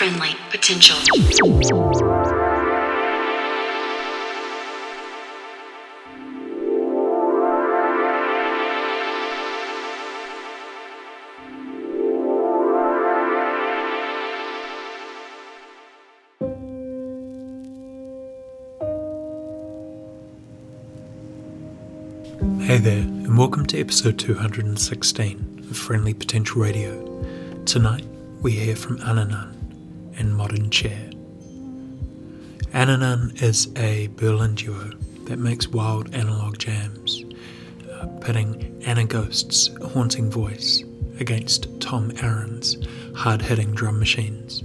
friendly potential. Hey there, and welcome to episode 216 of Friendly Potential Radio. Tonight, we hear from Ananan and Modern Chair. Ananan is a Berlin duo that makes wild analog jams, uh, pitting Anna Ghost's haunting voice against Tom Aaron's hard hitting drum machines.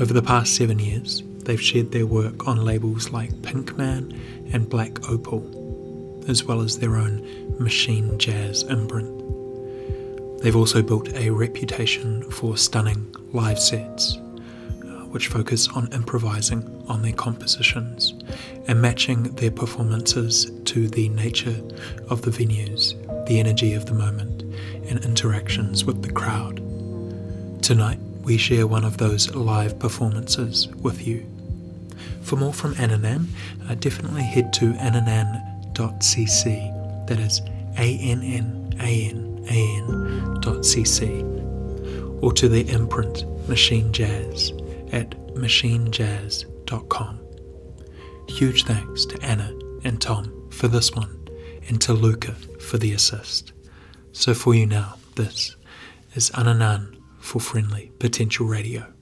Over the past seven years, they've shared their work on labels like Pinkman and Black Opal as well as their own machine jazz imprint. They've also built a reputation for stunning live sets, which focus on improvising on their compositions and matching their performances to the nature of the venues, the energy of the moment, and interactions with the crowd. Tonight, we share one of those live performances with you. For more from Ananan, uh, definitely head to ananan.com annan.cc. That is A N N A N A N dot cc. Or to the imprint Machine Jazz at machinejazz.com. Huge thanks to Anna and Tom for this one, and to Luca for the assist. So for you now, this is Ananan for Friendly Potential Radio.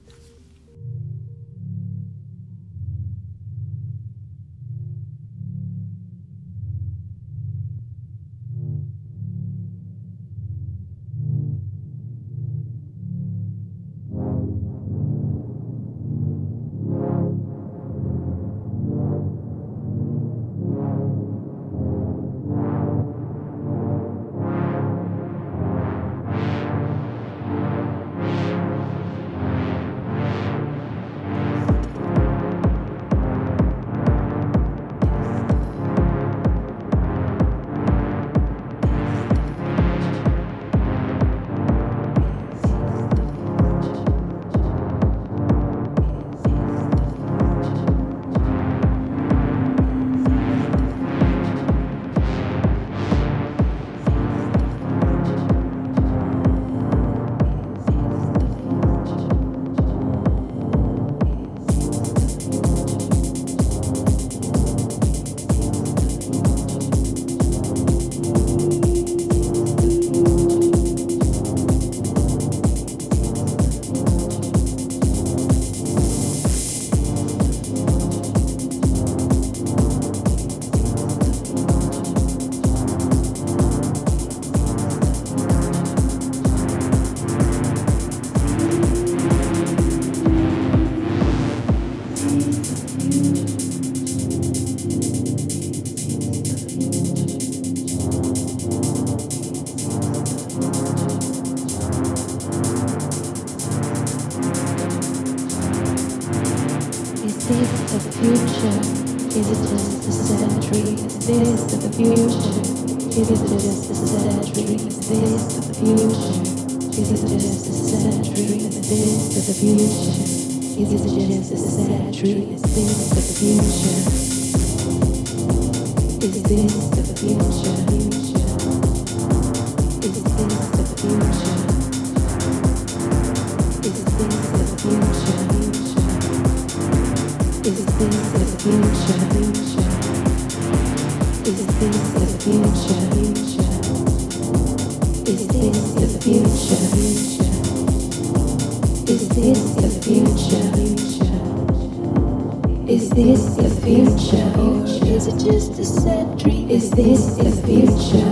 is to the future. Jesus, it is this century. This the future. Is it is this century. This the future. Is this the future. Is this the future? Is this the future? Thank you.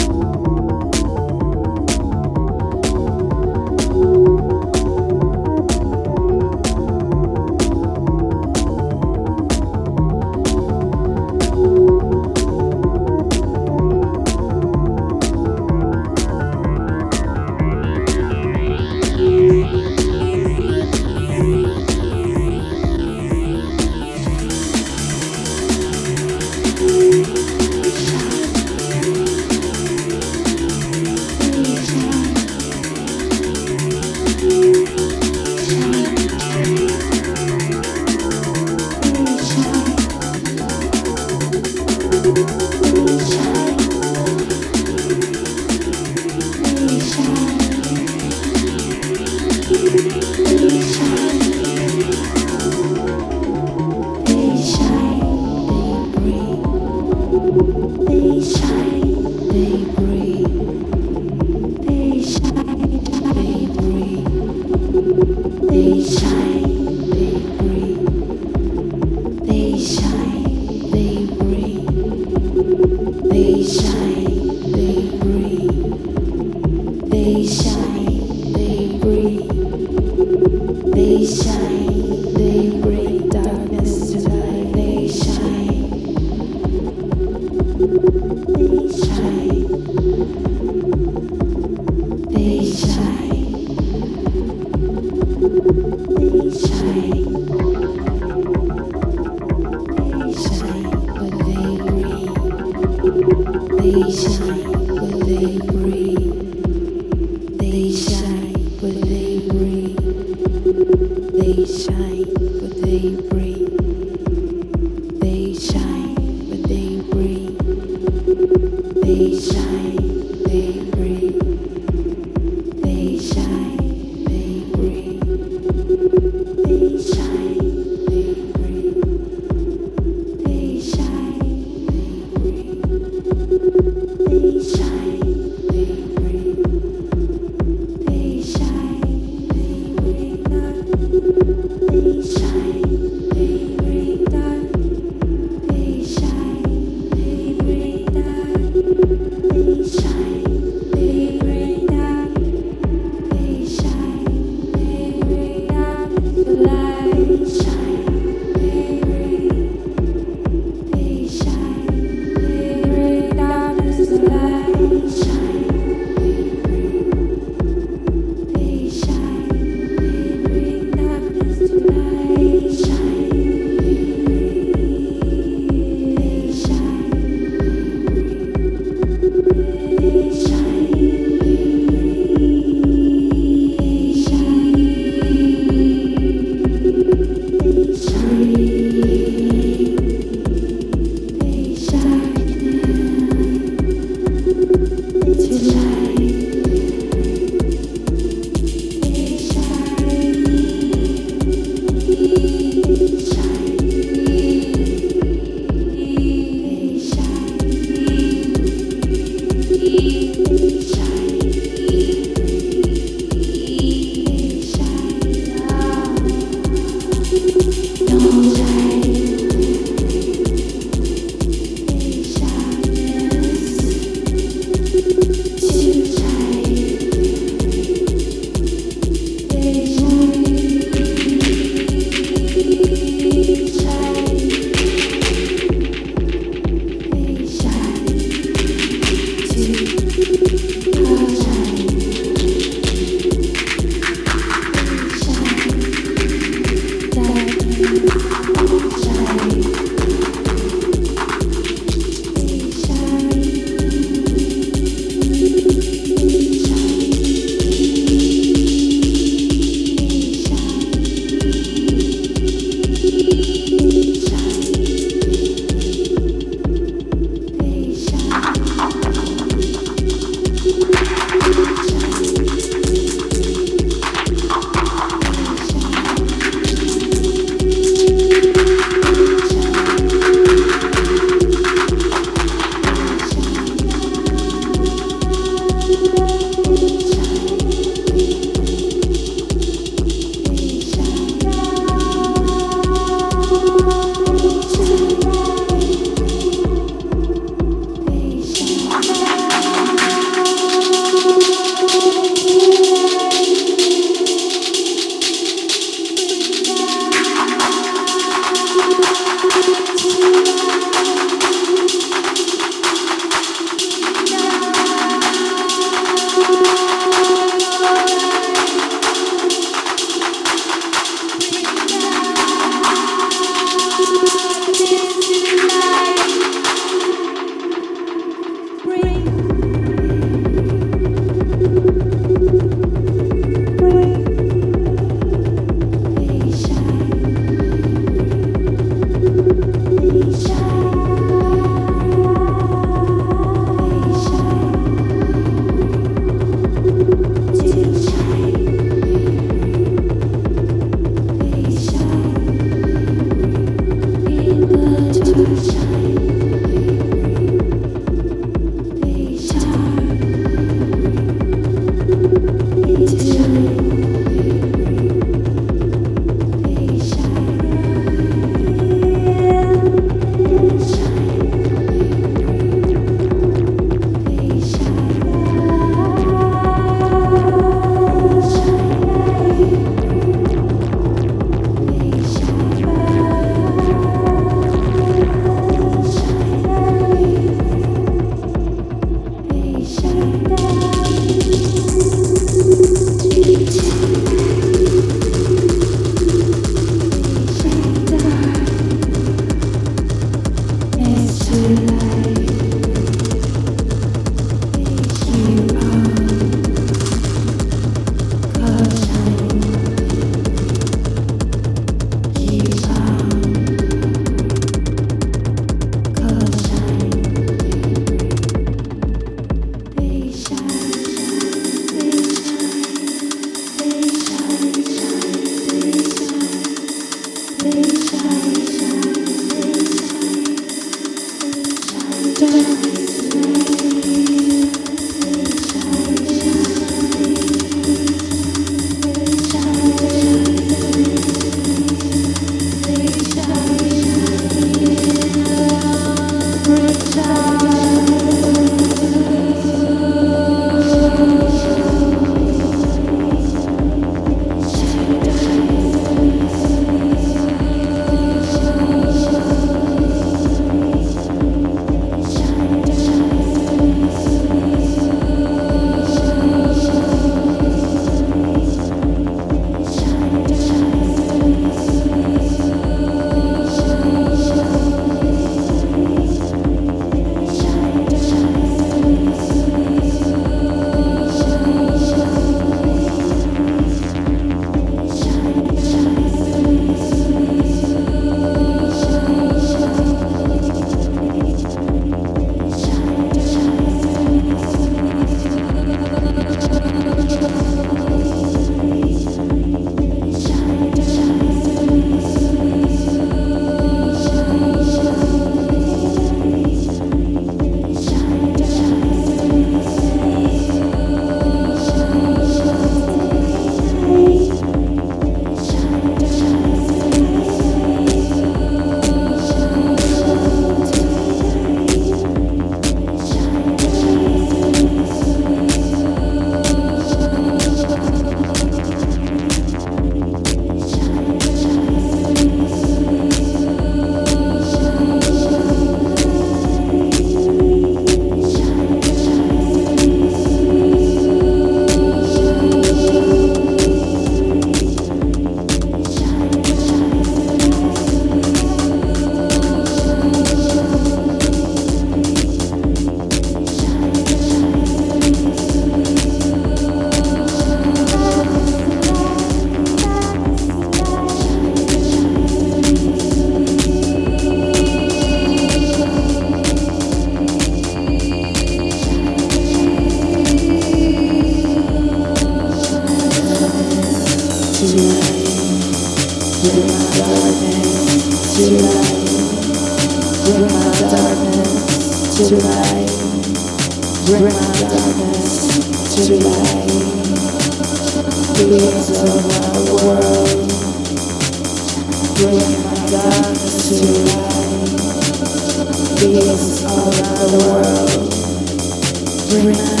Never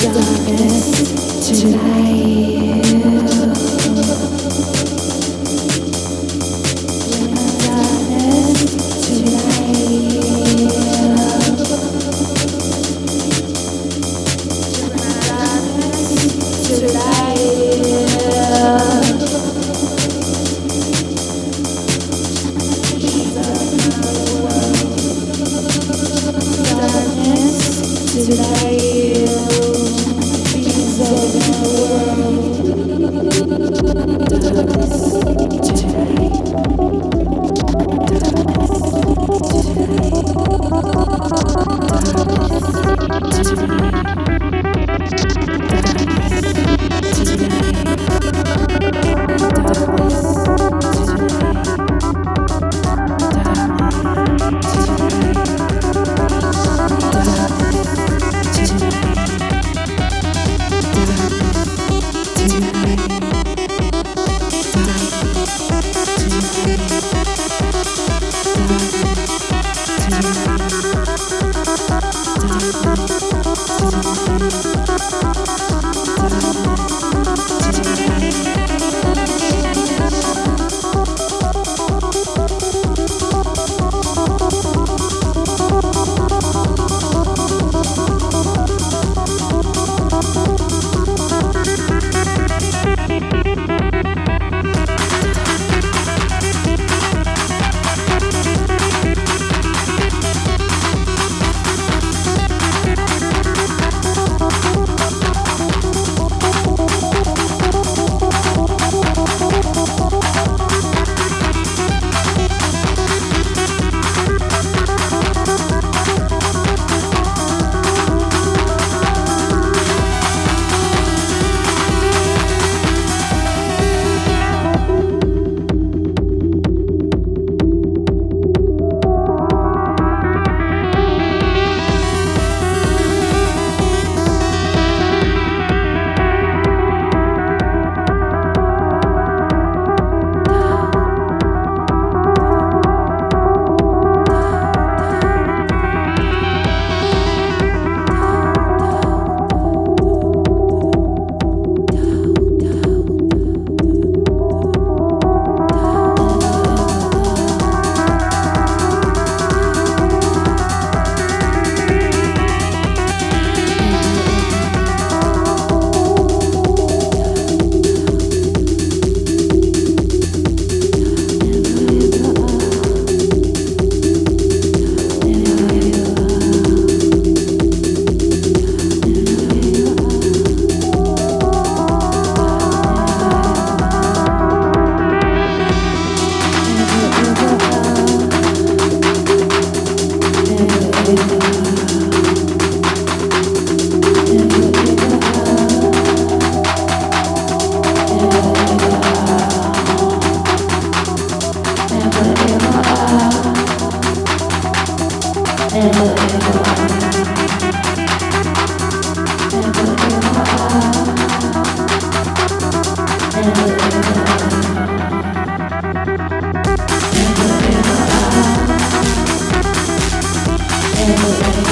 ever I'll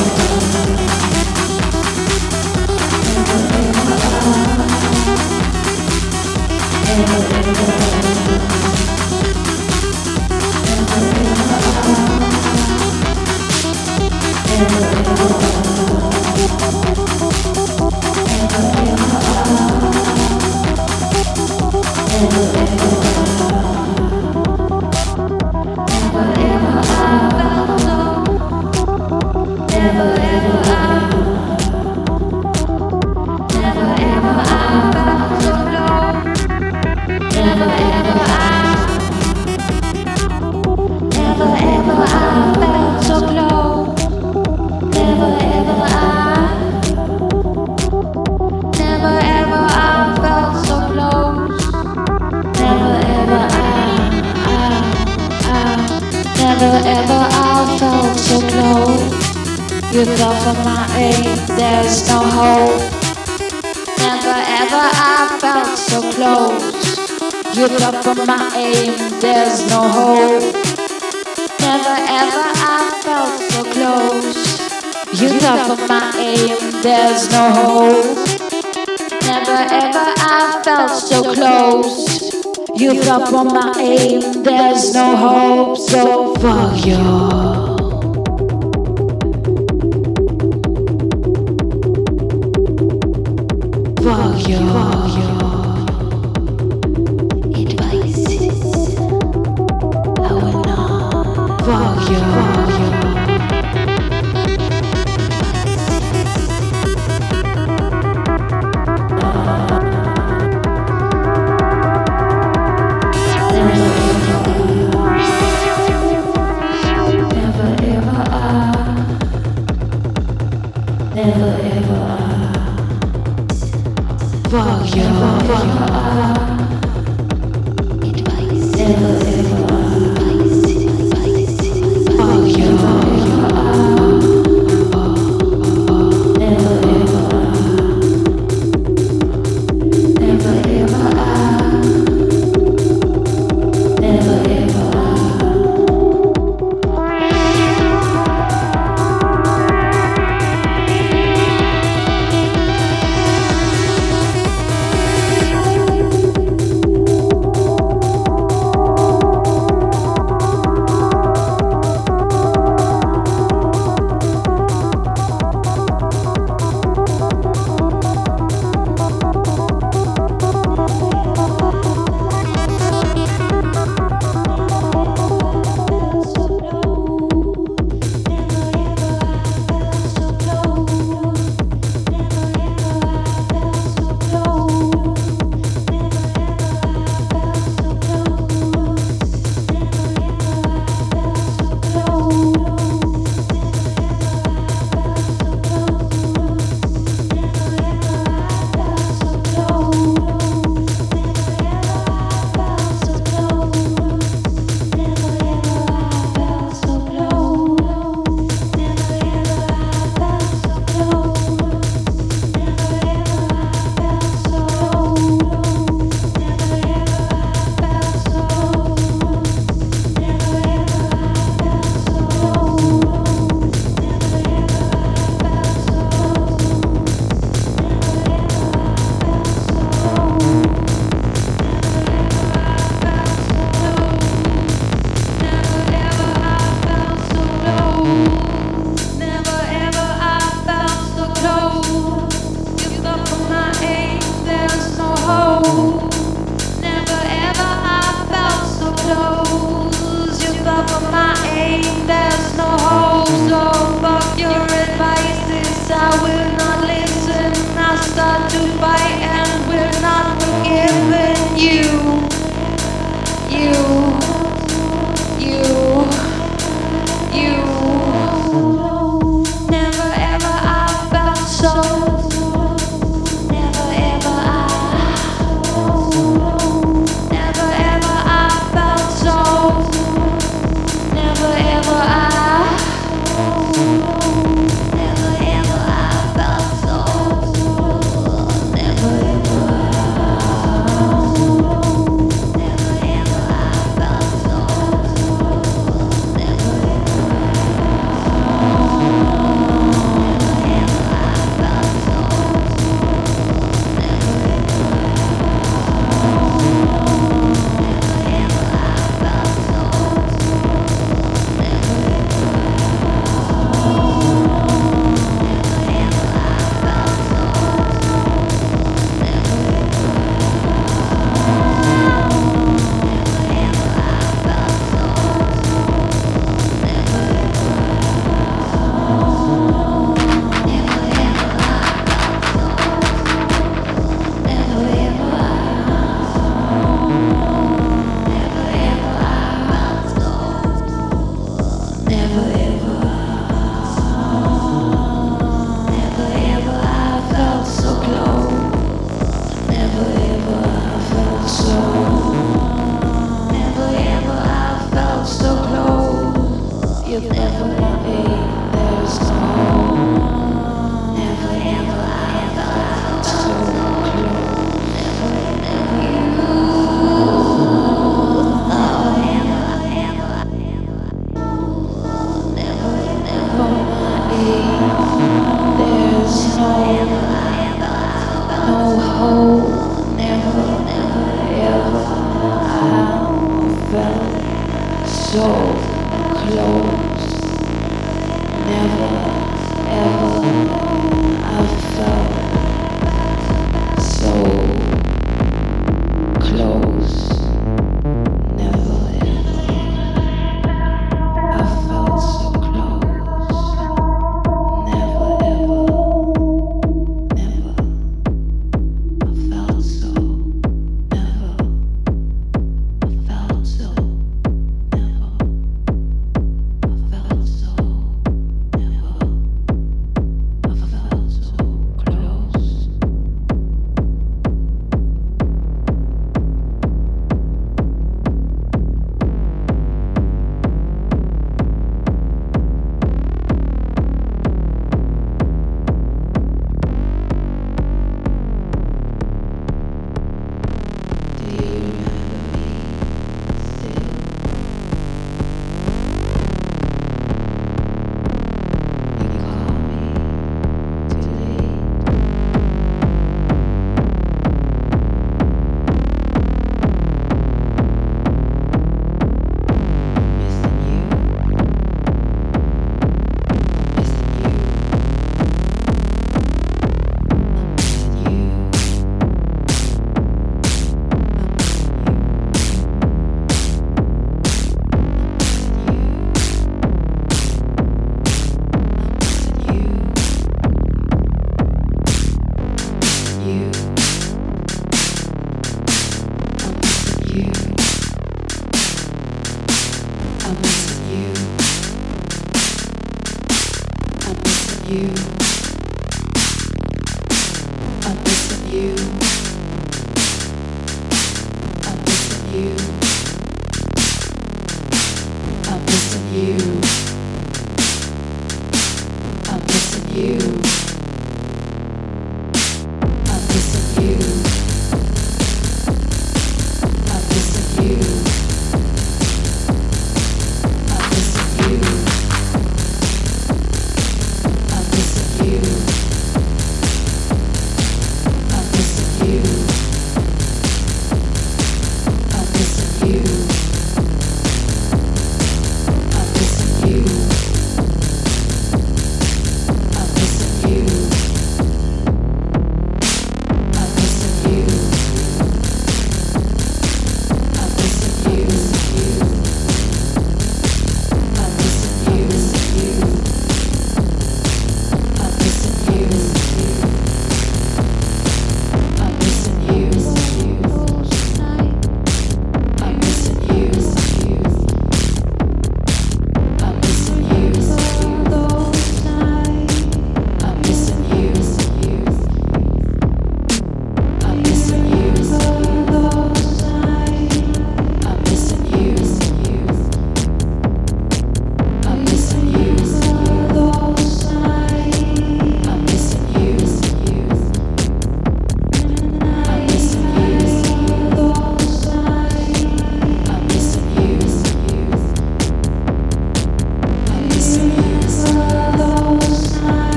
there's no hope. Never ever I felt so close. You fell from my aim, there's no hope, so fuck you.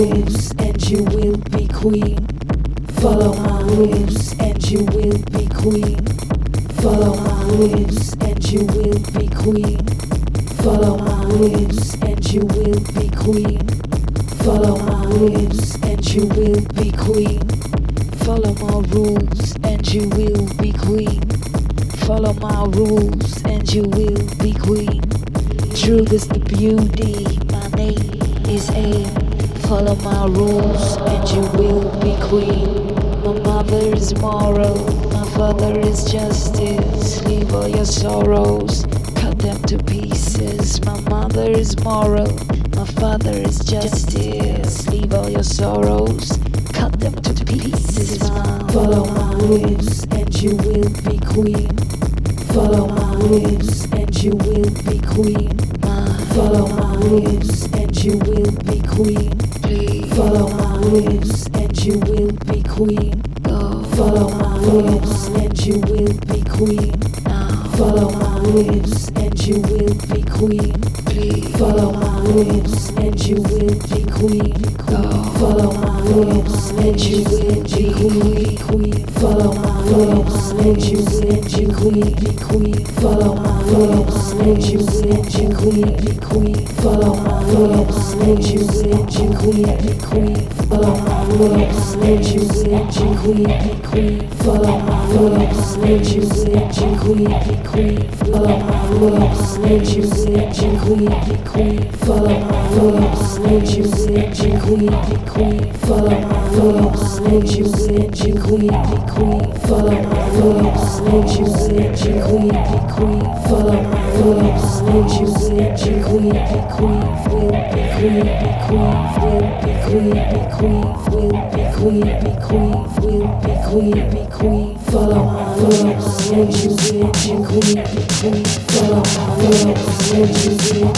and you will be queen. Follow my rules and you will be queen. Follow my rules and you will be queen. Follow my rules and you will be queen. Follow my rules and you will be queen. Follow my rules and you will be queen. Follow my rules and you will be queen. Truth is the beauty, my name is Aim. Follow my rules and you will be queen. My mother is moral, my father is justice. Leave all your sorrows, cut them to pieces. My mother is moral, my father is justice. Leave all your sorrows, cut them to pieces. My follow my rules and you will be queen. Follow my rules and you will be queen. Follow my rules and you will be queen. Follow my whims and you will be queen. Go. Follow my whims and you will be queen. Follow my whims and you will be queen. Follow my lips and you will be queen. Follow my lips and you will be queen. Follow my lips and you will be queen. Follow my lips and you will be queen. Follow my lips and you will be queen. Follow my lips and you will be queen. Be queen. Follow my lips and you will be queen queen, queen, follow, follow, snitch you, snitch you, queen, Be queen, follow, follow, snitch you, snitch you, queen, Be queen, follow, follow, snitch you, snitch you, queen, Be queen, follow, follow, snitch you, snitch you, queen, queen, will be queen, be queen, will be queen, be queen, will be queen, be queen, will be queen, be queen, follow, follow, snitch you, snitch you, queen, queen, follow, follow, snitch you, snitch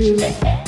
cut